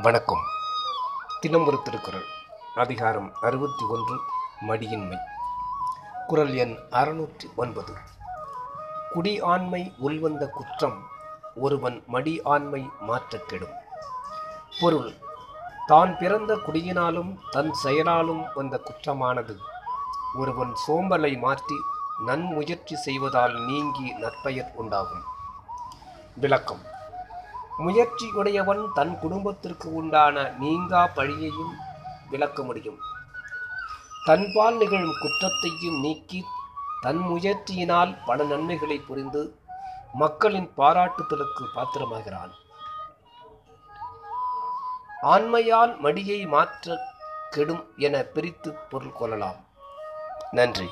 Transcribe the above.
வணக்கம். தினம் ஒரு திருக்குறள் அதிகாரம் அறுபத்தி ஒன்று மடியின்மை. குரல் எண் அறுநூற்றி ஒன்பது. குடி ஆண்மை உள்வந்த குற்றம் ஒருவன் மடி ஆண்மை மாற்றக் கெடும். பொருள் தான் பிறந்த குடியினாலும் தன் செயலாலும் வந்த குற்றமானது. ஒருவன் சோம்பலை மாற்றி நன்முயற்சி செய்வதால் நீங்கி நற்பெயர் உண்டாகும். விளக்கம். முயற்சி உடையவன் தன் குடும்பத்திற்கு உண்டான நீங்கா பழியையும் விளக்க முடியும். தன்பால் நிகழும் குற்றத்தையும் நீக்கி தன் முயற்சியினால் பல நன்மைகளை புரிந்து மக்களின் பாராட்டுதலுக்கு பாத்திரமாகிறான். ஆண்மையால் மடியை மாற்ற கெடும் என பிரித்து பொருள் கொள்ளலாம். நன்றி.